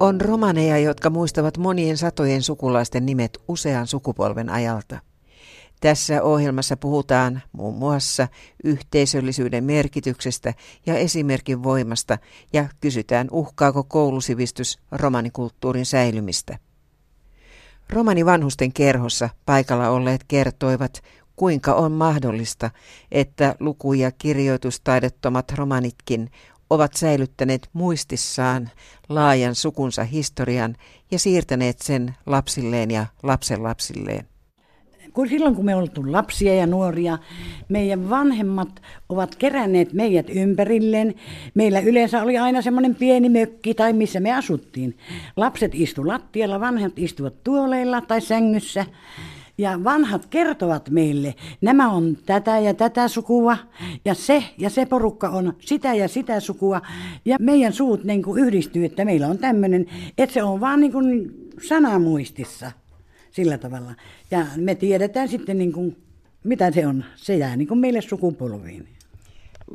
On romaneja, jotka muistavat monien satojen sukulaisten nimet usean sukupolven ajalta. Tässä ohjelmassa puhutaan muun muassa yhteisöllisyyden merkityksestä ja esimerkin voimasta ja kysytään uhkaako koulusivistys romanikulttuurin säilymistä. Romani vanhusten kerhossa paikalla olleet kertoivat, kuinka on mahdollista, että luku- ja kirjoitustaidettomat romanitkin ovat säilyttäneet muistissaan laajan sukunsa historian ja siirtäneet sen lapsilleen ja lapsenlapsilleen kun silloin kun me oltu lapsia ja nuoria, meidän vanhemmat ovat keränneet meidät ympärilleen. Meillä yleensä oli aina semmoinen pieni mökki tai missä me asuttiin. Lapset istu lattialla, vanhat istuvat tuoleilla tai sängyssä. Ja vanhat kertovat meille, nämä on tätä ja tätä sukua, ja se ja se porukka on sitä ja sitä sukua. Ja meidän suut niin kuin yhdistyy, että meillä on tämmöinen, että se on vaan niin kuin sanamuistissa sillä tavalla. Ja me tiedetään sitten, niin kuin, mitä se on. Se jää niin kuin meille sukupolviin.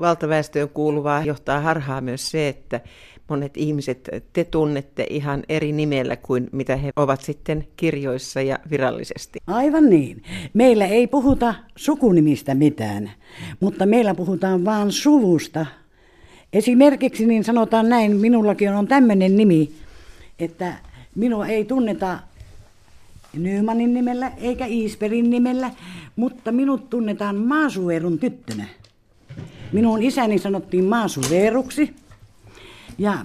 Valtaväestöön kuuluvaa johtaa harhaa myös se, että monet ihmiset te tunnette ihan eri nimellä kuin mitä he ovat sitten kirjoissa ja virallisesti. Aivan niin. Meillä ei puhuta sukunimistä mitään, mutta meillä puhutaan vaan suvusta. Esimerkiksi niin sanotaan näin, minullakin on tämmöinen nimi, että minua ei tunneta Nymanin nimellä eikä Iisperin nimellä, mutta minut tunnetaan Maasuverun tyttönä. Minun isäni sanottiin Maasuveruksi ja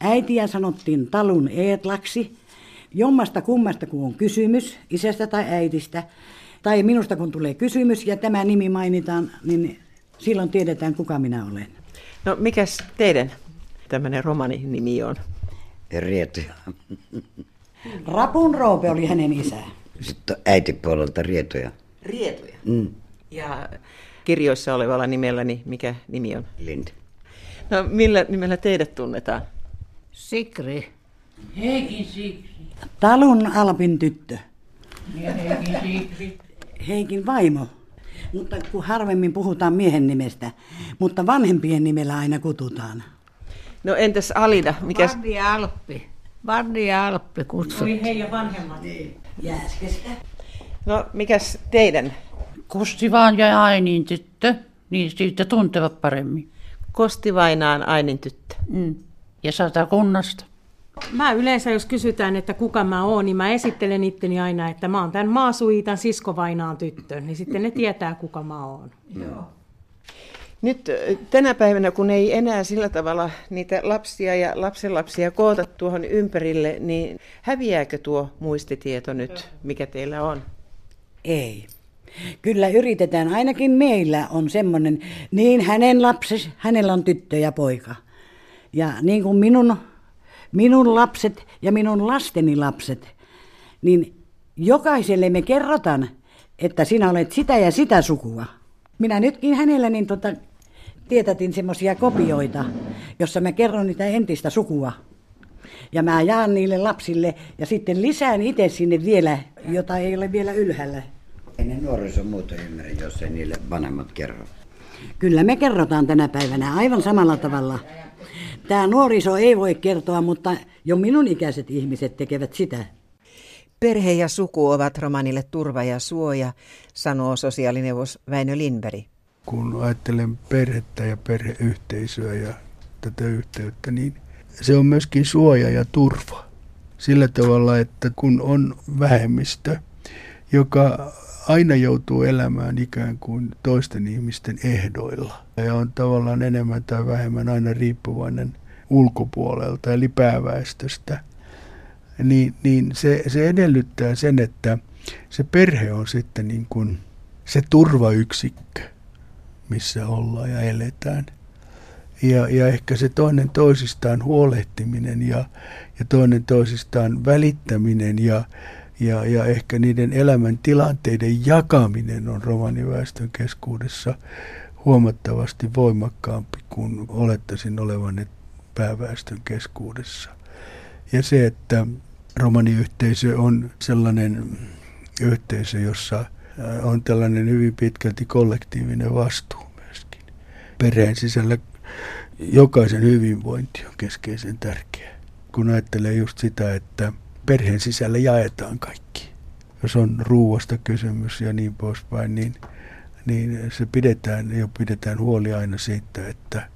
äitiä sanottiin Talun Eetlaksi. Jommasta kummasta kun on kysymys, isästä tai äitistä, tai minusta kun tulee kysymys ja tämä nimi mainitaan, niin silloin tiedetään kuka minä olen. No mikäs teidän tämmöinen romani nimi on? Riety. Rapun Roope oli hänen isä. Sitten äitipuolelta Rietoja. Rietoja? Mm. Ja kirjoissa olevalla nimelläni, mikä nimi on? Lind. No millä nimellä teidät tunnetaan? Sikri. Heikin Sikri. Talun Alpin tyttö. Ja Heikin Sikri. Heikin vaimo. Mutta kun harvemmin puhutaan miehen nimestä, mutta vanhempien nimellä aina kututaan. No entäs Alina? Mikäs? Vardi Alppi. Vardi ja Alppi kutsuttiin. Oli heidän vanhemmat. Niin. Jääskestä. No mikäs teidän? Kosti vaan ja Ainin tyttö, niin siitä tuntevat paremmin. Kosti Vainaan Ainin tyttö. Mm. Ja satakunnasta. Mä yleensä, jos kysytään, että kuka mä oon, niin mä esittelen itteni aina, että mä oon tämän Maasuitan siskovainaan tyttö, niin sitten ne tietää, kuka mä oon. Joo. Nyt tänä päivänä, kun ei enää sillä tavalla niitä lapsia ja lapsenlapsia koota tuohon ympärille, niin häviääkö tuo muistitieto nyt, mikä teillä on? Ei. Kyllä yritetään, ainakin meillä on semmoinen, niin hänen lapsi, hänellä on tyttö ja poika. Ja niin kuin minun, minun lapset ja minun lasteni lapset, niin jokaiselle me kerrotaan, että sinä olet sitä ja sitä sukua. Minä nytkin hänellä niin tota, tietätin semmoisia kopioita, jossa mä kerron niitä entistä sukua. Ja mä jaan niille lapsille ja sitten lisään itse sinne vielä, jota ei ole vielä ylhäällä. Ei ne nuoriso muuta ymmärrä, jos ei niille vanhemmat kerro. Kyllä me kerrotaan tänä päivänä aivan samalla tavalla. Tämä nuoriso ei voi kertoa, mutta jo minun ikäiset ihmiset tekevät sitä. Perhe ja suku ovat romanille turva ja suoja, sanoo sosiaalineuvos Väinö Lindberg kun ajattelen perhettä ja perheyhteisöä ja tätä yhteyttä, niin se on myöskin suoja ja turva. Sillä tavalla, että kun on vähemmistö, joka aina joutuu elämään ikään kuin toisten ihmisten ehdoilla ja on tavallaan enemmän tai vähemmän aina riippuvainen ulkopuolelta eli pääväestöstä, niin, niin se, se edellyttää sen, että se perhe on sitten niin kuin se turvayksikkö missä ollaan ja eletään. Ja, ja ehkä se toinen toisistaan huolehtiminen ja, ja toinen toisistaan välittäminen ja, ja, ja ehkä niiden elämän tilanteiden jakaminen on romaniväestön keskuudessa huomattavasti voimakkaampi kuin olettaisin olevan pääväestön keskuudessa. Ja se, että romaniyhteisö on sellainen yhteisö, jossa on tällainen hyvin pitkälti kollektiivinen vastuu myöskin. Perheen sisällä jokaisen hyvinvointi on keskeisen tärkeää. kun ajattelee just sitä, että perheen sisällä jaetaan kaikki. Jos on ruuasta kysymys ja niin poispäin, niin, niin se pidetään, jo pidetään huoli aina siitä, että,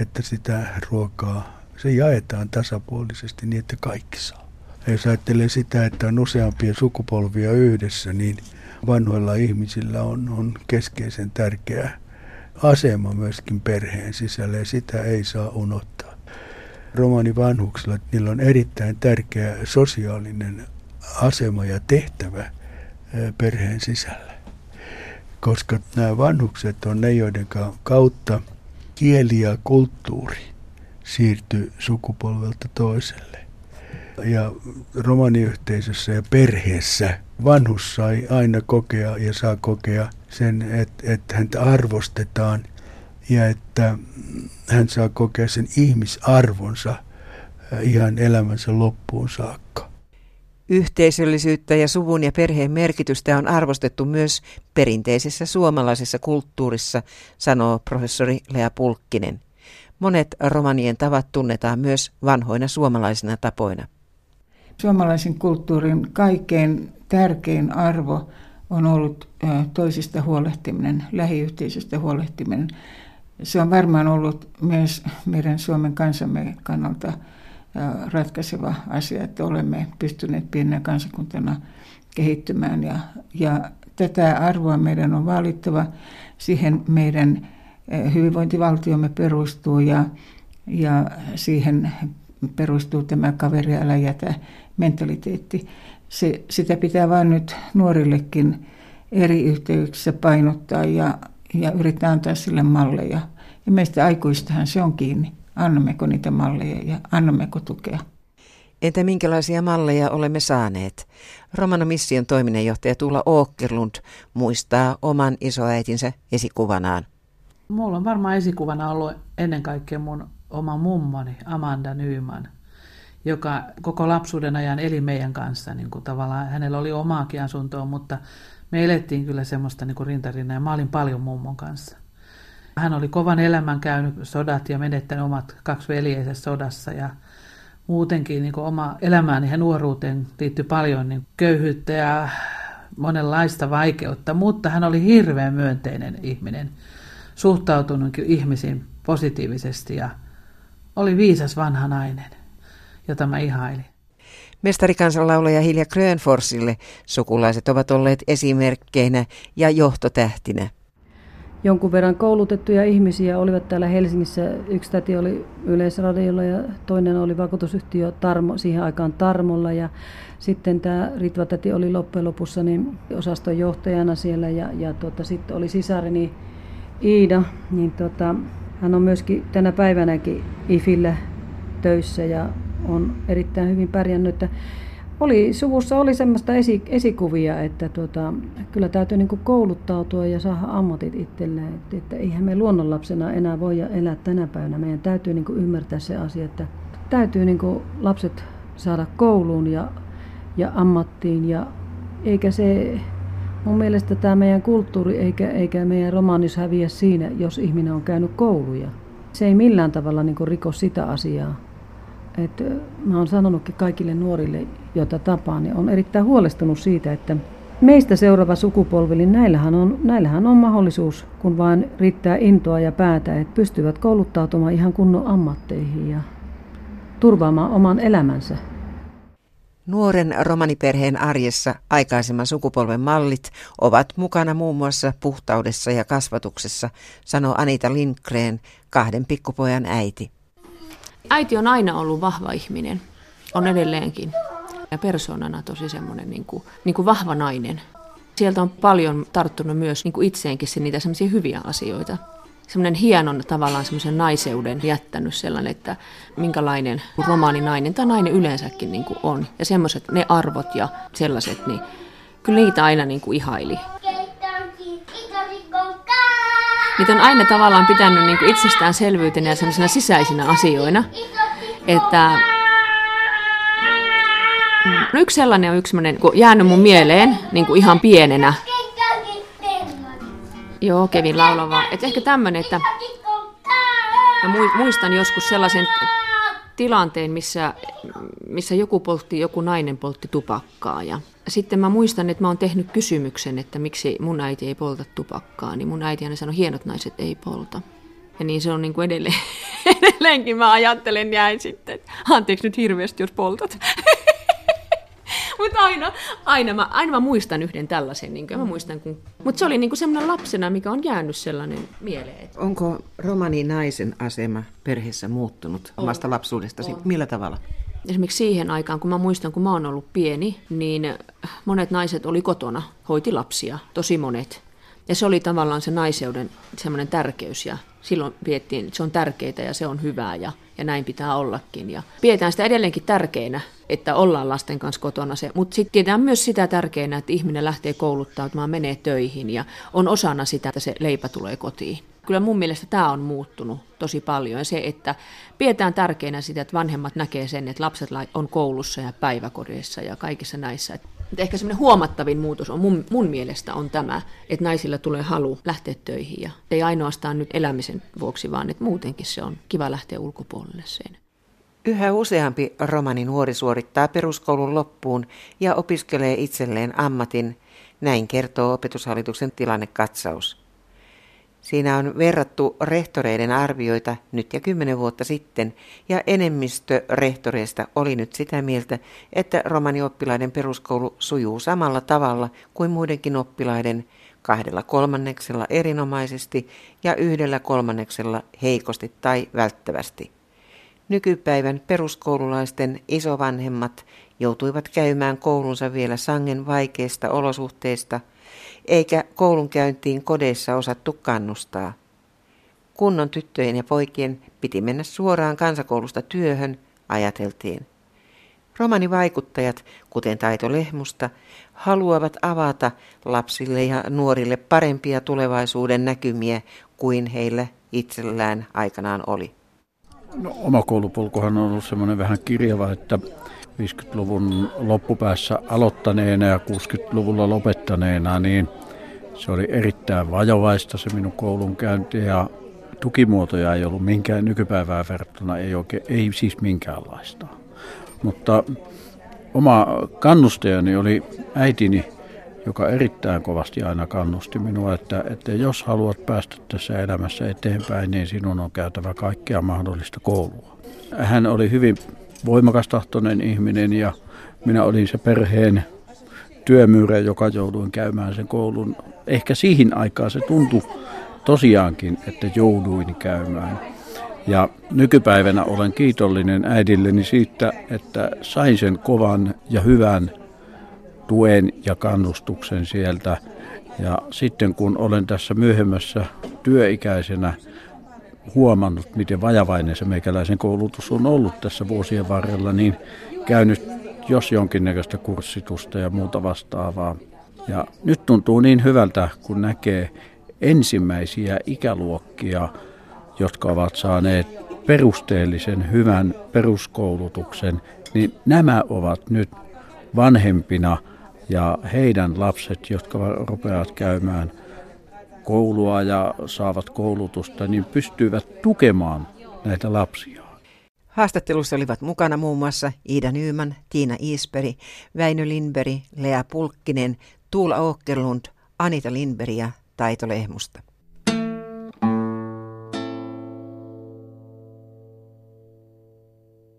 että sitä ruokaa, se jaetaan tasapuolisesti niin, että kaikki saa. Ja jos ajattelee sitä, että on useampia sukupolvia yhdessä, niin vanhoilla ihmisillä on, on keskeisen tärkeä asema myöskin perheen sisällä ja sitä ei saa unohtaa. Romani vanhuksilla, niillä on erittäin tärkeä sosiaalinen asema ja tehtävä perheen sisällä. Koska nämä vanhukset on ne, joiden kautta kieli ja kulttuuri siirtyy sukupolvelta toiselle. Ja romaniyhteisössä ja perheessä vanhus sai aina kokea ja saa kokea sen, että, että häntä arvostetaan ja että hän saa kokea sen ihmisarvonsa äh, ihan elämänsä loppuun saakka. Yhteisöllisyyttä ja suvun ja perheen merkitystä on arvostettu myös perinteisessä suomalaisessa kulttuurissa, sanoo professori Lea Pulkkinen. Monet romanien tavat tunnetaan myös vanhoina suomalaisina tapoina. Suomalaisen kulttuurin kaikkein tärkein arvo on ollut toisista huolehtiminen, lähiyhteisöstä huolehtiminen. Se on varmaan ollut myös meidän Suomen kansamme kannalta ratkaiseva asia, että olemme pystyneet pienenä kansakuntana kehittymään. Ja, ja tätä arvoa meidän on vaalittava. Siihen meidän hyvinvointivaltiomme perustuu ja, ja siihen perustuu tämä kaveri älä jätä mentaliteetti. Se, sitä pitää vain nyt nuorillekin eri yhteyksissä painottaa ja, ja yrittää antaa sille malleja. Ja meistä aikuistahan se on kiinni. Annammeko niitä malleja ja annammeko tukea? Entä minkälaisia malleja olemme saaneet? Romano Mission toiminnanjohtaja Tuula Åkerlund muistaa oman isoäitinsä esikuvanaan. Mulla on varmaan esikuvana ollut ennen kaikkea mun oma mummoni Amanda Nyman, joka koko lapsuuden ajan eli meidän kanssa. Niin kuin tavallaan hänellä oli omaakin asuntoa, mutta me elettiin kyllä semmoista niin rintarinnan ja mä olin paljon mummon kanssa. Hän oli kovan elämän käynyt sodat ja menettänyt omat kaksi veljeensä sodassa ja muutenkin niin kuin oma elämään ja nuoruuteen liittyi paljon niin köyhyyttä ja monenlaista vaikeutta, mutta hän oli hirveän myönteinen ihminen, suhtautunut ihmisiin positiivisesti ja oli viisas vanha nainen, jota mä ihailin. Mestarikansanlaulaja Hilja Grönforsille sukulaiset ovat olleet esimerkkeinä ja johtotähtinä. Jonkun verran koulutettuja ihmisiä olivat täällä Helsingissä. Yksi täti oli Yleisradiolla ja toinen oli vakuutusyhtiö Tarmo, siihen aikaan Tarmolla. Ja sitten tämä Ritva täti oli loppujen lopussa niin osaston johtajana siellä ja, ja tuota, sitten oli sisareni Iida, niin tuota, hän on myöskin tänä päivänäkin IFillä töissä ja on erittäin hyvin pärjännyt. Että oli, suvussa oli semmoista esi, esikuvia, että tuota, kyllä täytyy niin kouluttautua ja saada ammatit itselleen. Että, että eihän me luonnonlapsena enää voi elää tänä päivänä. Meidän täytyy niin ymmärtää se asia, että täytyy niin lapset saada kouluun ja, ja ammattiin. Ja eikä se, mun mielestä tämä meidän kulttuuri eikä, eikä meidän romanis häviä siinä, jos ihminen on käynyt kouluja. Se ei millään tavalla niin riko sitä asiaa. Et mä oon sanonutkin kaikille nuorille, joita tapaan, niin on erittäin huolestunut siitä, että meistä seuraava sukupolvi, niin näillähän on, näillähän on mahdollisuus, kun vain riittää intoa ja päätä, että pystyvät kouluttautumaan ihan kunnon ammatteihin ja turvaamaan oman elämänsä. Nuoren romaniperheen arjessa aikaisemman sukupolven mallit ovat mukana muun muassa puhtaudessa ja kasvatuksessa, sanoo Anita Lindgren, kahden pikkupojan äiti. Äiti on aina ollut vahva ihminen, on edelleenkin. Ja persoonana tosi semmoinen niin kuin, niin kuin vahva nainen. Sieltä on paljon tarttunut myös niin kuin itseenkin se niitä semmoisia hyviä asioita. Semmoinen hienon tavallaan semmoisen naiseuden jättänyt sellainen, että minkälainen romaaninainen tai nainen yleensäkin niin kuin on. Ja semmoiset ne arvot ja sellaiset, niin kyllä niitä aina niin kuin ihaili. Niitä on aina tavallaan pitänyt niin kuin itsestäänselvyytenä ja sellaisena sisäisinä asioina. Että no yksi sellainen on yksi sellainen, jäänyt mun mieleen niin kuin ihan pienenä. Joo, Kevin laulava. Että ehkä tämmöinen, että mä muistan joskus sellaisen tilanteen, missä, missä joku poltti, joku nainen poltti tupakkaa. Ja sitten mä muistan, että mä oon tehnyt kysymyksen, että miksi mun äiti ei polta tupakkaa. Niin mun äiti aina sanoi, hienot naiset ei polta. Ja niin se on niin kuin edelleen, edelleenkin mä ajattelen jäin sitten, että anteeksi nyt hirveästi, jos poltat. Mutta aina, aina, mä, aina mä muistan yhden tällaisen. Niin mä muistan, kun... Mutta se oli niin semmoinen lapsena, mikä on jäänyt sellainen mieleen. Onko romani naisen asema perheessä muuttunut on. omasta lapsuudestasi? On. Millä tavalla? Esimerkiksi siihen aikaan, kun mä muistan, kun mä oon ollut pieni, niin monet naiset oli kotona, hoiti lapsia, tosi monet. Ja se oli tavallaan se naiseuden semmoinen tärkeys ja silloin viettiin, että se on tärkeää ja se on hyvää ja, ja näin pitää ollakin. Ja pidetään sitä edelleenkin tärkeänä, että ollaan lasten kanssa kotona se, mutta sitten pidetään myös sitä tärkeänä, että ihminen lähtee kouluttautumaan, menee töihin ja on osana sitä, että se leipä tulee kotiin. Kyllä mun mielestä tämä on muuttunut tosi paljon ja se, että pidetään tärkeänä sitä, että vanhemmat näkee sen, että lapset on koulussa ja päiväkodeissa ja kaikissa näissä. Mutta ehkä semmoinen huomattavin muutos on mun, mun mielestä on tämä, että naisilla tulee halu lähteä töihin ja ei ainoastaan nyt elämisen vuoksi, vaan että muutenkin se on kiva lähteä ulkopuolelle sen. Yhä useampi romani nuori suorittaa peruskoulun loppuun ja opiskelee itselleen ammatin, näin kertoo opetushallituksen tilannekatsaus. Siinä on verrattu rehtoreiden arvioita nyt ja kymmenen vuotta sitten, ja enemmistö rehtoreista oli nyt sitä mieltä, että romanioppilaiden peruskoulu sujuu samalla tavalla kuin muidenkin oppilaiden kahdella kolmanneksella erinomaisesti ja yhdellä kolmanneksella heikosti tai välttävästi. Nykypäivän peruskoululaisten isovanhemmat joutuivat käymään koulunsa vielä sangen vaikeista olosuhteista – eikä koulunkäyntiin kodeissa osattu kannustaa. Kunnon tyttöjen ja poikien piti mennä suoraan kansakoulusta työhön, ajateltiin. Romanivaikuttajat, kuten Taito Lehmusta, haluavat avata lapsille ja nuorille parempia tulevaisuuden näkymiä kuin heillä itsellään aikanaan oli. No, oma koulupolkuhan on ollut semmoinen vähän kirjava, että 50-luvun loppupäässä aloittaneena ja 60-luvulla lopettaneena, niin se oli erittäin vajovaista se minun koulunkäynti ja tukimuotoja ei ollut minkään nykypäivää verrattuna, ei, oikein, ei siis minkäänlaista. Mutta oma kannustajani oli äitini, joka erittäin kovasti aina kannusti minua, että, että jos haluat päästä tässä elämässä eteenpäin, niin sinun on käytävä kaikkea mahdollista koulua. Hän oli hyvin voimakastahtoinen ihminen ja minä olin se perheen työmyyrä, joka jouduin käymään sen koulun. Ehkä siihen aikaan se tuntui tosiaankin, että jouduin käymään. Ja nykypäivänä olen kiitollinen äidilleni siitä, että sain sen kovan ja hyvän tuen ja kannustuksen sieltä. Ja sitten kun olen tässä myöhemmässä työikäisenä huomannut, miten vajavainen se meikäläisen koulutus on ollut tässä vuosien varrella, niin käynyt jos jonkinnäköistä kurssitusta ja muuta vastaavaa. Ja nyt tuntuu niin hyvältä, kun näkee ensimmäisiä ikäluokkia, jotka ovat saaneet perusteellisen hyvän peruskoulutuksen, niin nämä ovat nyt vanhempina ja heidän lapset, jotka rupeavat käymään koulua ja saavat koulutusta, niin pystyvät tukemaan näitä lapsia. Haastattelussa olivat mukana muun muassa Iida Nyyman, Tiina Iisperi, Väinö Lindberg, Lea Pulkkinen, Tuula Åkerlund, Anita Lindberg ja Taito Lehmusta.